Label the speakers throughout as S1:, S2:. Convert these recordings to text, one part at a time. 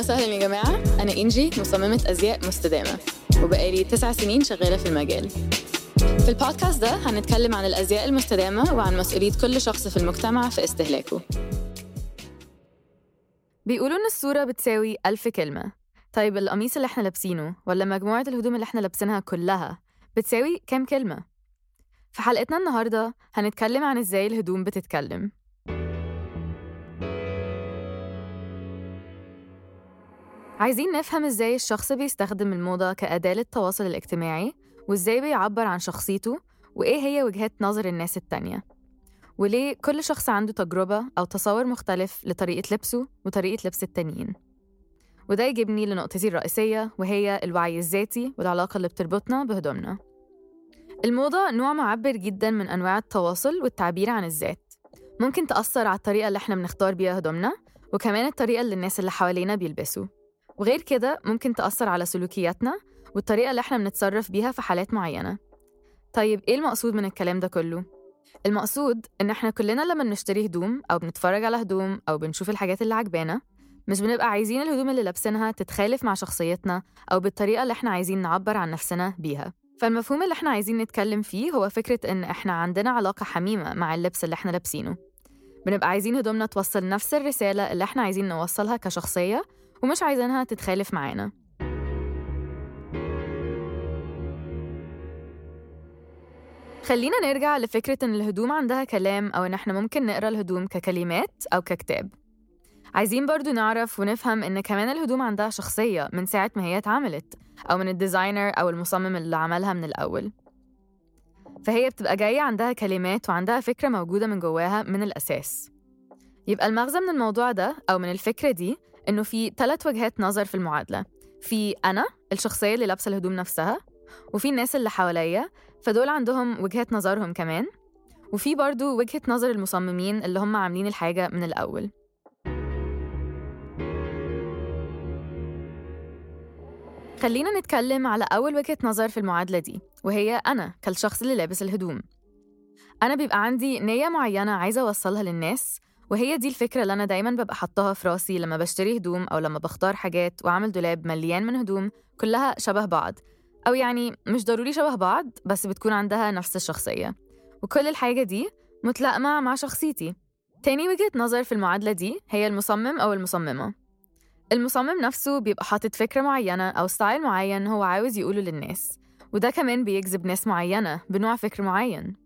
S1: وسهلا يا جماعة. أنا إنجي مصممة أزياء مستدامة وبقالي تسع سنين شغالة في المجال. في البودكاست ده هنتكلم عن الأزياء المستدامة وعن مسؤولية كل شخص في المجتمع في استهلاكه.
S2: بيقولوا إن الصورة بتساوي ألف كلمة. طيب القميص اللي إحنا لابسينه ولا مجموعة الهدوم اللي إحنا لابسينها كلها بتساوي كام كلمة؟ في حلقتنا النهاردة هنتكلم عن إزاي الهدوم بتتكلم. عايزين نفهم إزاي الشخص بيستخدم الموضة كأداة للتواصل الاجتماعي وإزاي بيعبر عن شخصيته وإيه هي وجهات نظر الناس التانية. وليه كل شخص عنده تجربة أو تصور مختلف لطريقة لبسه وطريقة لبس التانيين. وده يجيبني لنقطتي الرئيسية وهي الوعي الذاتي والعلاقة اللي بتربطنا بهدومنا. الموضة نوع معبر جدا من أنواع التواصل والتعبير عن الذات. ممكن تأثر على الطريقة اللي إحنا بنختار بيها هدومنا وكمان الطريقة اللي الناس اللي حوالينا بيلبسوا. وغير كده ممكن تأثر على سلوكياتنا والطريقة اللي إحنا بنتصرف بيها في حالات معينة. طيب إيه المقصود من الكلام ده كله؟ المقصود إن إحنا كلنا لما بنشتري هدوم أو بنتفرج على هدوم أو بنشوف الحاجات اللي عجبانا مش بنبقى عايزين الهدوم اللي لابسينها تتخالف مع شخصيتنا أو بالطريقة اللي إحنا عايزين نعبر عن نفسنا بيها. فالمفهوم اللي إحنا عايزين نتكلم فيه هو فكرة إن إحنا عندنا علاقة حميمة مع اللبس اللي إحنا لابسينه. بنبقى عايزين هدومنا توصل نفس الرسالة اللي إحنا عايزين نوصلها كشخصية ومش عايزينها تتخالف معانا. خلينا نرجع لفكرة إن الهدوم عندها كلام أو إن إحنا ممكن نقرأ الهدوم ككلمات أو ككتاب. عايزين برضو نعرف ونفهم إن كمان الهدوم عندها شخصية من ساعة ما هي اتعملت أو من الديزاينر أو المصمم اللي عملها من الأول. فهي بتبقى جاية عندها كلمات وعندها فكرة موجودة من جواها من الأساس. يبقى المغزى من الموضوع ده أو من الفكرة دي إنه في ثلاث وجهات نظر في المعادلة. في أنا الشخصية اللي لابسة الهدوم نفسها وفي الناس اللي حواليا فدول عندهم وجهات نظرهم كمان. وفي برضو وجهة نظر المصممين اللي هم عاملين الحاجة من الأول. خلينا نتكلم على أول وجهة نظر في المعادلة دي وهي أنا كالشخص اللي لابس الهدوم. أنا بيبقى عندي نية معينة عايزة أوصلها للناس وهي دي الفكرة اللي أنا دايما ببقى حطاها في راسي لما بشتري هدوم أو لما بختار حاجات وأعمل دولاب مليان من هدوم كلها شبه بعض. أو يعني مش ضروري شبه بعض بس بتكون عندها نفس الشخصية. وكل الحاجة دي متلائمة مع شخصيتي. تاني وجهة نظر في المعادلة دي هي المصمم أو المصممة. المصمم نفسه بيبقى حاطط فكرة معينة أو style معين هو عاوز يقوله للناس. وده كمان بيجذب ناس معينة بنوع فكر معين.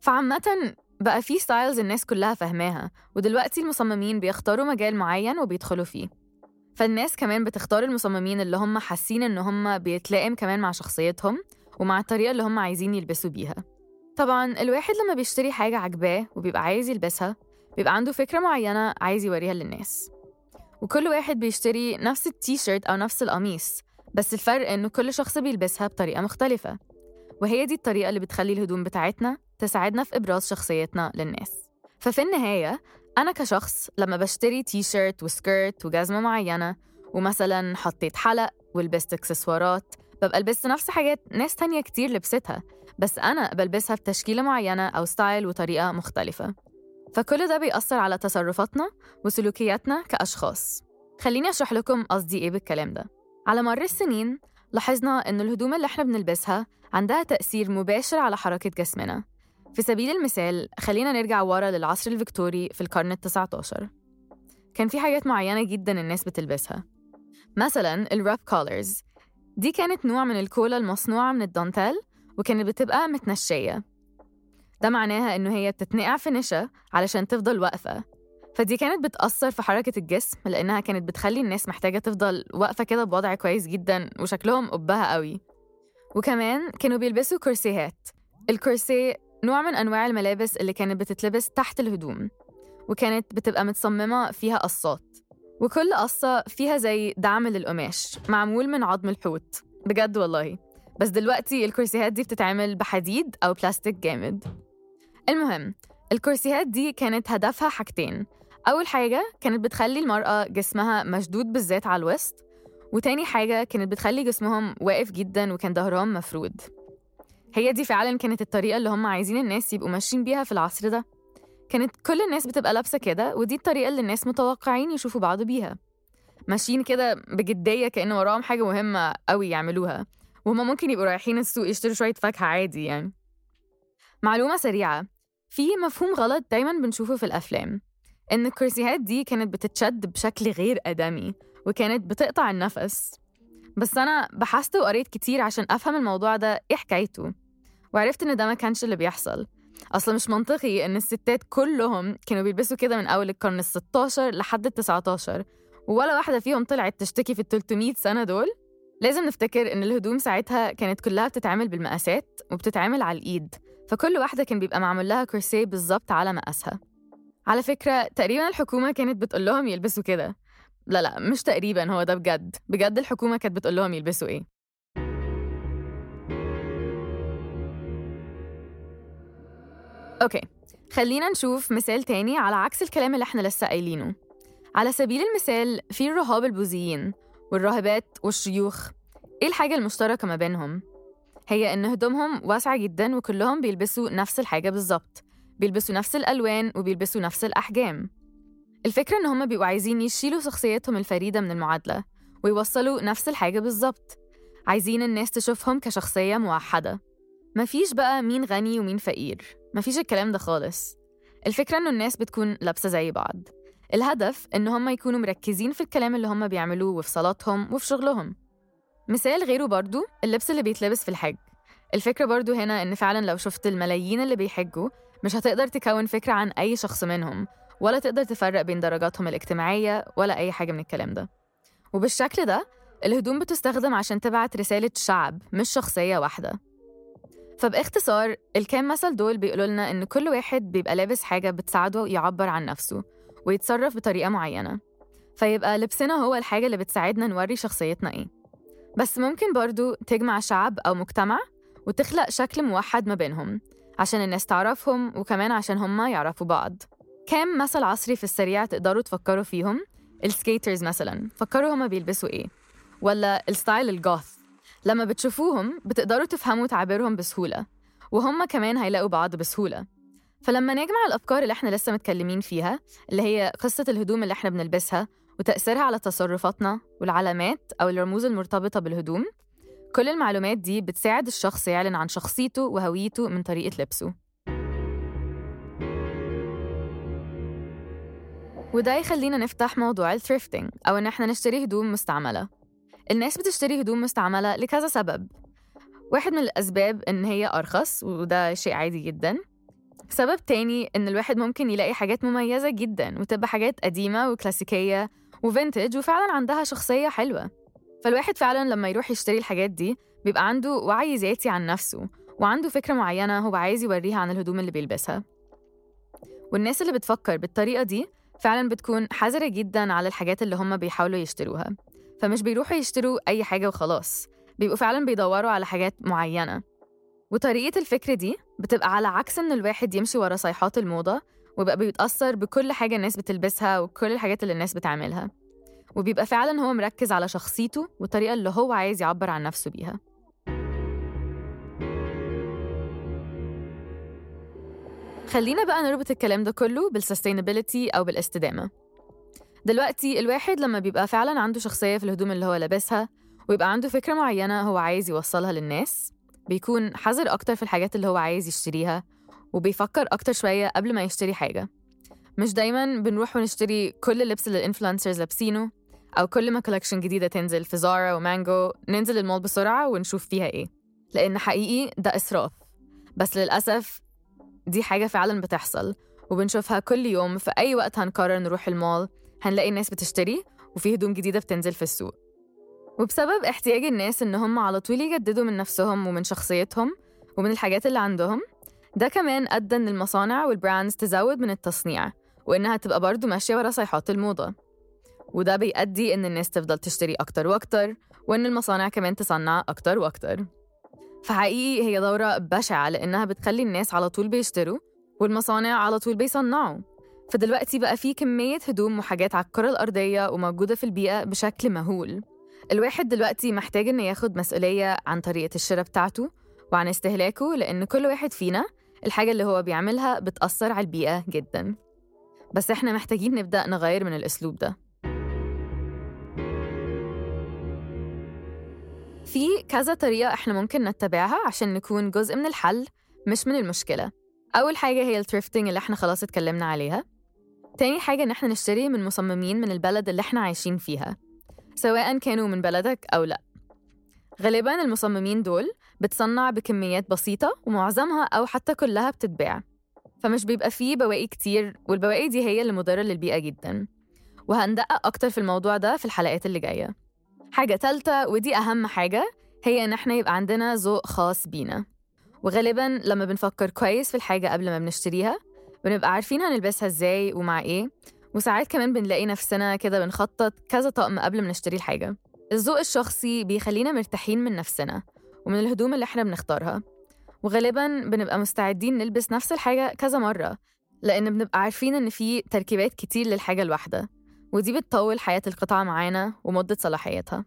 S2: فعامة بقى في styles الناس كلها فاهماها ودلوقتي المصممين بيختاروا مجال معين وبيدخلوا فيه. فالناس كمان بتختار المصممين اللي هم حاسين إن هم بيتلائم كمان مع شخصيتهم ومع الطريقة اللي هم عايزين يلبسوا بيها. طبعا الواحد لما بيشتري حاجة عجباه وبيبقى عايز يلبسها بيبقى عنده فكرة معينة عايز يوريها للناس. وكل واحد بيشتري نفس التيشيرت أو نفس القميص بس الفرق إنه كل شخص بيلبسها بطريقة مختلفة. وهي دي الطريقة اللي بتخلي الهدوم بتاعتنا تساعدنا في إبراز شخصيتنا للناس. ففي النهاية أنا كشخص لما بشتري تيشيرت وسكيرت وجزمة معينة ومثلا حطيت حلق ولبست إكسسوارات ببقى لبست نفس حاجات ناس تانية كتير لبستها بس أنا بلبسها بتشكيلة معينة أو style وطريقة مختلفة. فكل ده بيأثر على تصرفاتنا وسلوكياتنا كأشخاص. خليني أشرح لكم قصدي إيه بالكلام ده. على مر السنين لاحظنا إن الهدوم اللي إحنا بنلبسها عندها تأثير مباشر على حركة جسمنا. في سبيل المثال خلينا نرجع ورا للعصر الفيكتوري في القرن التسعة عشر كان في حاجات معينة جدا الناس بتلبسها. مثلا ال ruff collars دي كانت نوع من الكولا المصنوعة من الدانتال وكانت بتبقى متنشية. ده معناها إنه هي بتتنقع في نشا علشان تفضل واقفة. فدي كانت بتأثر في حركة الجسم لأنها كانت بتخلي الناس محتاجة تفضل واقفة كده بوضع كويس جدا وشكلهم قبها قوي. وكمان كانوا بيلبسوا كرسيهات. الكرسي نوع من أنواع الملابس اللي كانت بتتلبس تحت الهدوم وكانت بتبقى متصممة فيها قصات وكل قصة فيها زي دعم للقماش معمول من عظم الحوت. بجد والله. بس دلوقتي الكرسيهات دي بتتعمل بحديد أو بلاستيك جامد. المهم الكرسيهات دي كانت هدفها حاجتين. أول حاجة كانت بتخلي المرأة جسمها مشدود بالذات على الوسط وتاني حاجة كانت بتخلي جسمهم واقف جدا وكان ظهرهم مفرود. هي دي فعلا كانت الطريقة اللي هم عايزين الناس يبقوا ماشيين بيها في العصر ده. كانت كل الناس بتبقى لابسة كده ودي الطريقة اللي الناس متوقعين يشوفوا بعض بيها. ماشيين كده بجدية كأن وراهم حاجة مهمة قوي يعملوها وهما ممكن يبقوا رايحين السوق يشتروا شوية فاكهة عادي يعني. معلومة سريعة في مفهوم غلط دايما بنشوفه في الأفلام إن الكرسيهات دي كانت بتتشد بشكل غير آدمي وكانت بتقطع النفس. بس أنا بحثت وقريت كتير عشان أفهم الموضوع ده إيه حكايته؟ وعرفت إن ده ما كانش اللي بيحصل. أصلا مش منطقي إن الستات كلهم كانوا بيلبسوا كده من أول القرن ال 16 لحد ال 19 ولا واحدة فيهم طلعت تشتكي في ال 300 سنة دول. لازم نفتكر إن الهدوم ساعتها كانت كلها بتتعمل بالمقاسات وبتتعمل على الإيد فكل واحدة كان بيبقى معمول لها كرسي بالظبط على مقاسها. على فكرة تقريبا الحكومة كانت بتقول لهم يلبسوا كده. لا لا مش تقريبا هو ده بجد. بجد الحكومة كانت بتقول لهم يلبسوا إيه؟ أوكي. خلينا نشوف مثال تاني على عكس الكلام اللي إحنا لسه قايلينه. على سبيل المثال في الرهاب البوذيين والراهبات والشيوخ. إيه الحاجة المشتركة ما بينهم؟ هي إن هدومهم واسعة جدا وكلهم بيلبسوا نفس الحاجة بالظبط. بيلبسوا نفس الألوان وبيلبسوا نفس الأحجام. الفكرة إن هما بيبقوا عايزين يشيلوا شخصيتهم الفريدة من المعادلة ويوصلوا نفس الحاجة بالظبط. عايزين الناس تشوفهم كشخصية موحدة. مفيش بقى مين غني ومين فقير. مفيش الكلام ده خالص. الفكرة إنه الناس بتكون لابسة زي بعض. الهدف إن هم يكونوا مركزين في الكلام اللي هم بيعملوه وفي صلاتهم وفي شغلهم. مثال غيره برضو اللبس اللي بيتلبس في الحج. الفكرة برضو هنا إن فعلا لو شفت الملايين اللي بيحجوا مش هتقدر تكون فكرة عن أي شخص منهم ولا تقدر تفرق بين درجاتهم الاجتماعية ولا أي حاجة من الكلام ده. وبالشكل ده الهدوم بتستخدم عشان تبعت رسالة شعب مش شخصية واحدة. فباختصار الكام مثل دول بيقولوا لنا إن كل واحد بيبقى لابس حاجة بتساعده يعبر عن نفسه ويتصرف بطريقة معينة. فيبقى لبسنا هو الحاجة اللي بتساعدنا نوري شخصيتنا إيه. بس ممكن برضو تجمع شعب أو مجتمع وتخلق شكل موحد ما بينهم عشان الناس تعرفهم وكمان عشان هما يعرفوا بعض. كام مثل عصري في السريع تقدروا تفكروا فيهم؟ ال skaters مثلا فكروا هما بيلبسوا إيه؟ ولا ال style ال goth لما بتشوفوهم بتقدروا تفهموا تعابيرهم بسهولة وهم كمان هيلاقوا بعض بسهولة. فلما نجمع الأفكار اللي إحنا لسه متكلمين فيها اللي هي قصة الهدوم اللي إحنا بنلبسها وتأثيرها على تصرفاتنا والعلامات أو الرموز المرتبطة بالهدوم كل المعلومات دي بتساعد الشخص يعلن عن شخصيته وهويته من طريقة لبسه. وده يخلينا نفتح موضوع الثريفتنج أو إن إحنا نشتري هدوم مستعملة. الناس بتشتري هدوم مستعملة لكذا سبب. واحد من الأسباب إن هي أرخص وده شيء عادي جدا. سبب تاني إن الواحد ممكن يلاقي حاجات مميزة جدا وتبقى حاجات قديمة وكلاسيكية وفينتج وفعلا عندها شخصية حلوة. فالواحد فعلا لما يروح يشتري الحاجات دي بيبقى عنده وعي ذاتي عن نفسه وعنده فكرة معينة هو عايز يوريها عن الهدوم اللي بيلبسها. والناس اللي بتفكر بالطريقة دي فعلا بتكون حذرة جدا على الحاجات اللي هم بيحاولوا يشتروها. فمش بيروحوا يشتروا أي حاجة وخلاص. بيبقوا فعلا بيدوروا على حاجات معينة. وطريقة الفكر دي بتبقى على عكس إن الواحد يمشي ورا صيحات الموضة ويبقى بيتأثر بكل حاجة الناس بتلبسها وكل الحاجات اللي الناس بتعملها. وبيبقى فعلا هو مركز على شخصيته والطريقة اللي هو عايز يعبر عن نفسه بيها. خلينا بقى نربط الكلام ده كله بال sustainability أو بالاستدامة. دلوقتي الواحد لما بيبقى فعلا عنده شخصية في الهدوم اللي هو لابسها ويبقى عنده فكرة معينة هو عايز يوصلها للناس بيكون حذر أكتر في الحاجات اللي هو عايز يشتريها وبيفكر أكتر شوية قبل ما يشتري حاجة. مش دايما بنروح ونشتري كل اللبس اللي ال influencers لابسينه أو كل ما collection جديدة تنزل في زارا ومانجو ننزل المول بسرعة ونشوف فيها إيه. لأن حقيقي ده إسراف. بس للأسف دي حاجة فعلا بتحصل وبنشوفها كل يوم في أي وقت هنقرر نروح المول هنلاقي الناس بتشتري وفي هدوم جديدة بتنزل في السوق. وبسبب احتياج الناس إن هم على طول يجددوا من نفسهم ومن شخصيتهم ومن الحاجات اللي عندهم ده كمان أدى إن المصانع والبراندز تزود من التصنيع وإنها تبقى برضو ماشية ورا صيحات الموضة. وده بيؤدي إن الناس تفضل تشتري أكتر وأكتر وإن المصانع كمان تصنع أكتر وأكتر. فحقيقي هي دورة بشعة لأنها بتخلي الناس على طول بيشتروا والمصانع على طول بيصنعوا. فدلوقتي بقى في كمية هدوم وحاجات على الكرة الأرضية وموجودة في البيئة بشكل مهول. الواحد دلوقتي محتاج إنه ياخد مسؤولية عن طريقة الشراء بتاعته وعن استهلاكه لأن كل واحد فينا الحاجة اللي هو بيعملها بتأثر على البيئة جدا. بس إحنا محتاجين نبدأ نغير من الأسلوب ده. في كذا طريقة إحنا ممكن نتبعها عشان نكون جزء من الحل مش من المشكلة. أول حاجة هي التريفتنج اللي إحنا خلاص اتكلمنا عليها. تاني حاجة إن إحنا نشتري من مصممين من البلد اللي إحنا عايشين فيها سواء كانوا من بلدك أو لأ. غالبا المصممين دول بتصنع بكميات بسيطة ومعظمها أو حتى كلها بتتباع. فمش بيبقى فيه بواقي كتير والبواقي دي هي اللي مضرة للبيئة جدا. وهندقق أكتر في الموضوع ده في الحلقات اللي جاية. حاجة تالتة ودي أهم حاجة هي إن إحنا يبقى عندنا ذوق خاص بينا. وغالبا لما بنفكر كويس في الحاجة قبل ما بنشتريها بنبقى عارفين هنلبسها إزاي ومع إيه وساعات كمان بنلاقي نفسنا كده بنخطط كذا طقم قبل ما نشتري الحاجة. الذوق الشخصي بيخلينا مرتاحين من نفسنا ومن الهدوم اللي إحنا بنختارها. وغالبا بنبقى مستعدين نلبس نفس الحاجة كذا مرة لأن بنبقى عارفين إن في تركيبات كتير للحاجة الواحدة ودي بتطول حياة القطعة معانا ومدة صلاحيتها.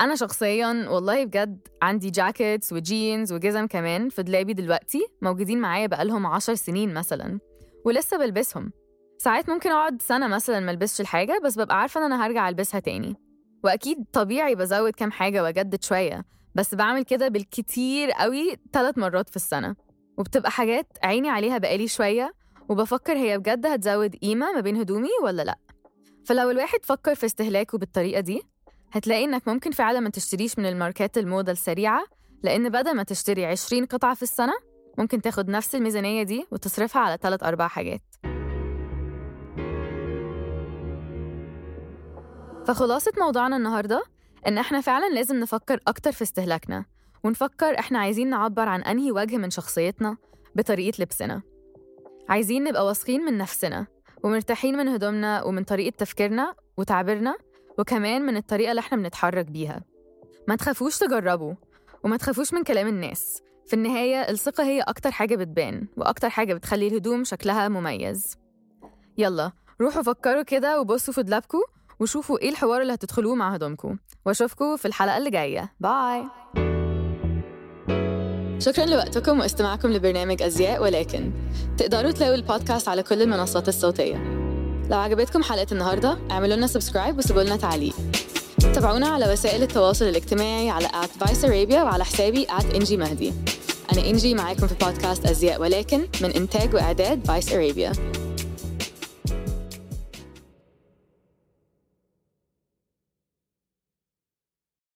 S2: أنا شخصياً والله بجد عندي جاكيتس وجينز وجزم كمان في دولابي دلوقتي موجودين معايا بقالهم عشر سنين مثلاً. ولسه بلبسهم. ساعات ممكن أقعد سنة مثلاً ملبسش الحاجة بس ببقى عارفة إن أنا هرجع ألبسها تاني. وأكيد طبيعي بزود كام حاجة وأجدد شوية بس بعمل كده بالكتير قوي ثلاث مرات في السنة. وبتبقى حاجات عيني عليها بقالي شوية وبفكر هي بجد هتزود قيمة ما بين هدومي ولا لأ. فلو الواحد فكر في استهلاكه بالطريقة دي هتلاقي إنك ممكن فعلا ما تشتريش من الماركات الموضة السريعة لأن بدل ما تشتري 20 قطعة في السنة ممكن تاخد نفس الميزانية دي وتصرفها على ثلاث أربع حاجات. فخلاصة موضوعنا النهاردة إن إحنا فعلا لازم نفكر أكتر في استهلاكنا ونفكر إحنا عايزين نعبر عن أنهي وجه من شخصيتنا بطريقة لبسنا. عايزين نبقى واثقين من نفسنا ومرتاحين من هدومنا ومن طريقة تفكيرنا وتعبيرنا وكمان من الطريقة اللي إحنا بنتحرك بيها. ما تخافوش تجربوا وما تخافوش من كلام الناس. في النهاية الثقة هي أكتر حاجة بتبان وأكتر حاجة بتخلي الهدوم شكلها مميز. يلا روحوا فكروا كده وبصوا في دولابكم وشوفوا إيه الحوار اللي هتدخلوه مع هدومكم وأشوفكم في الحلقة اللي جاية. bye
S1: شكرا لوقتكم واستماعكم لبرنامج أزياء ولكن. تقدروا تلاقوا البودكاست على كل المنصات الصوتية. لو عجبتكم حلقة النهاردة اعملوا لنا subscribe وسيبوا لنا تعليق. تابعونا على وسائل التواصل الاجتماعي على at Vice Arabia وعلى حسابي at مهدي أنا إنجي معاكم في بودكاست أزياء ولكن من إنتاج وإعداد Vice Arabia.